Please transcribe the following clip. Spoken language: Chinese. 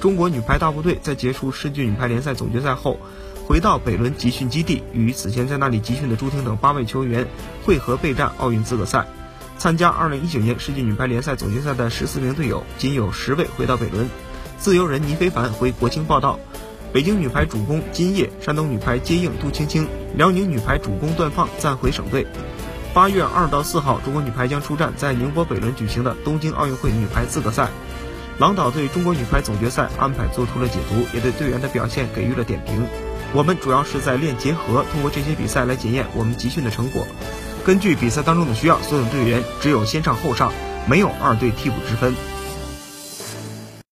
中国女排大部队在结束世界女排联赛总决赛后，回到北仑集训基地，与此前在那里集训的朱婷等八位球员会合备战奥运资格赛。参加2019年世界女排联赛总决赛的十四名队友，仅有十位回到北仑。自由人倪非凡回国青报道。北京女排主攻金叶，山东女排接应杜青青，辽宁女排主攻段放暂回省队。八月二到四号，中国女排将出战在宁波北仑举行的东京奥运会女排资格赛。郎导对中国女排总决赛安排做出了解读，也对队员的表现给予了点评。我们主要是在练结合，通过这些比赛来检验我们集训的成果。根据比赛当中的需要，所有队员只有先上后上，没有二队替补之分。